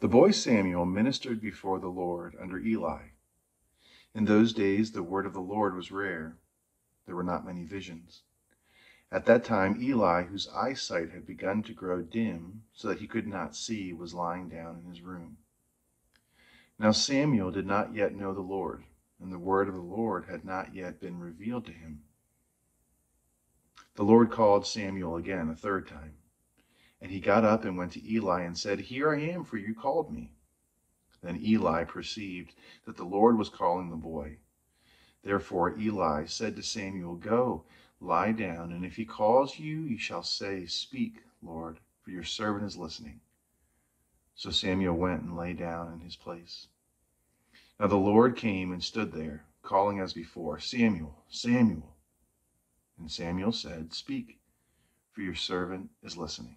The boy Samuel ministered before the Lord under Eli. In those days, the word of the Lord was rare. There were not many visions. At that time, Eli, whose eyesight had begun to grow dim so that he could not see, was lying down in his room. Now Samuel did not yet know the Lord, and the word of the Lord had not yet been revealed to him. The Lord called Samuel again a third time. And he got up and went to Eli and said, Here I am, for you called me. Then Eli perceived that the Lord was calling the boy. Therefore Eli said to Samuel, Go, lie down, and if he calls you, you shall say, Speak, Lord, for your servant is listening. So Samuel went and lay down in his place. Now the Lord came and stood there, calling as before, Samuel, Samuel. And Samuel said, Speak, for your servant is listening.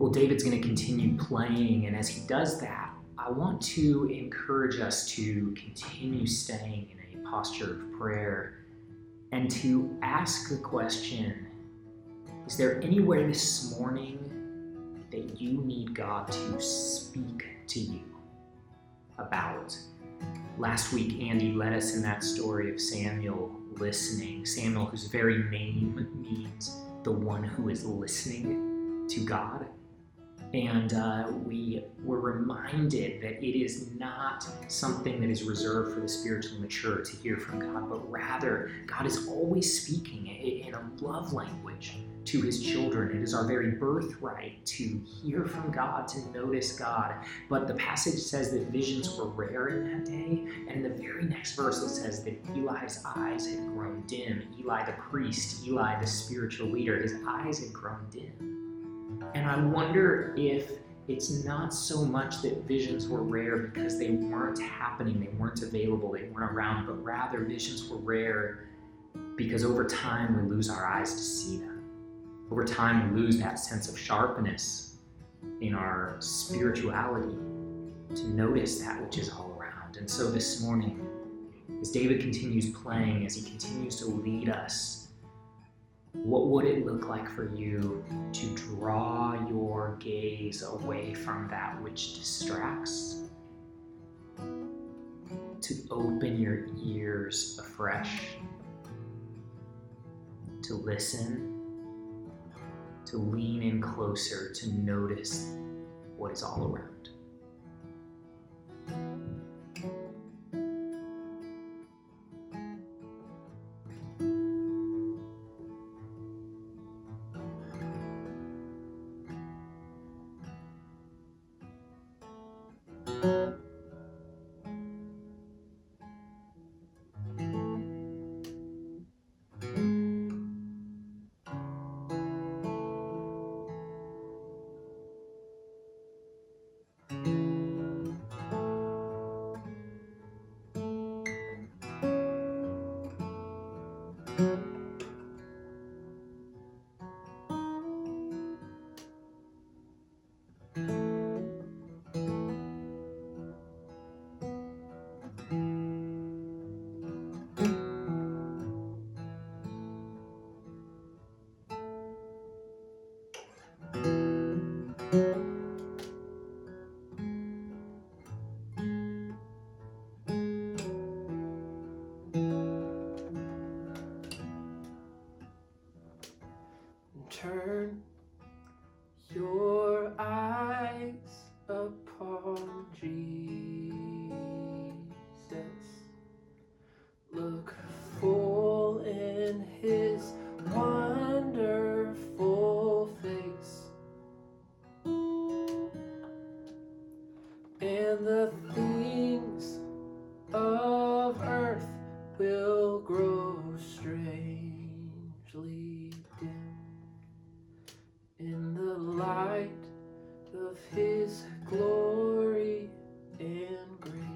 Well, David's going to continue playing, and as he does that, I want to encourage us to continue staying in a posture of prayer and to ask the question Is there anywhere this morning that you need God to speak to you about? Last week, Andy led us in that story of Samuel listening. Samuel, whose very name means the one who is listening to God. And uh, we were reminded that it is not something that is reserved for the spiritually mature to hear from God, but rather, God is always speaking in a love language to his children. It is our very birthright to hear from God, to notice God. But the passage says that visions were rare in that day. And in the very next verse, it says that Eli's eyes had grown dim. Eli the priest, Eli the spiritual leader, his eyes had grown dim. And I wonder if it's not so much that visions were rare because they weren't happening, they weren't available, they weren't around, but rather visions were rare because over time we lose our eyes to see them. Over time we lose that sense of sharpness in our spirituality to notice that which is all around. And so this morning, as David continues playing, as he continues to lead us what would it look like for you to draw your gaze away from that which distracts? To open your ears afresh, to listen, to lean in closer, to notice what is all around. In the light of his glory and grace.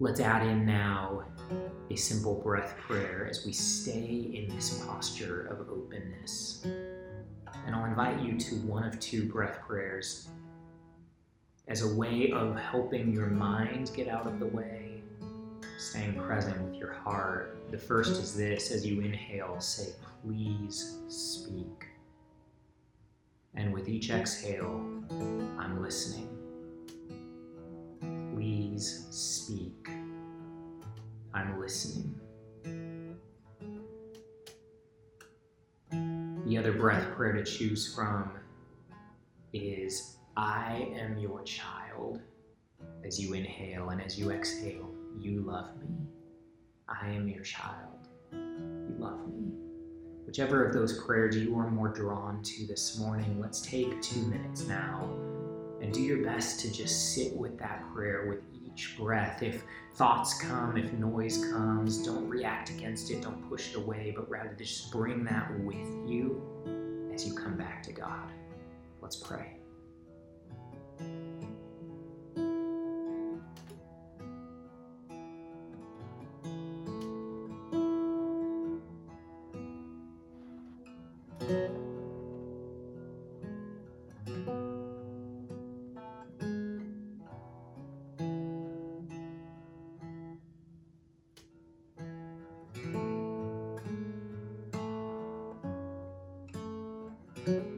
Let's add in now a simple breath prayer as we stay in this posture of openness. And I'll invite you to one of two breath prayers as a way of helping your mind get out of the way, staying present with your heart. The first is this as you inhale, say, Please speak. And with each exhale, I'm listening. Please speak. I'm listening. The other breath prayer to choose from is I am your child. As you inhale and as you exhale, you love me. I am your child. You love me. Whichever of those prayers you are more drawn to this morning, let's take two minutes now and do your best to just sit with that prayer with each breath. If thoughts come, if noise comes, don't react against it, don't push it away, but rather just bring that with you as you come back to God. Let's pray. Let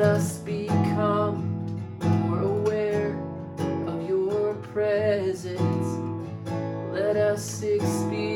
Let us become more aware of your presence. Let us experience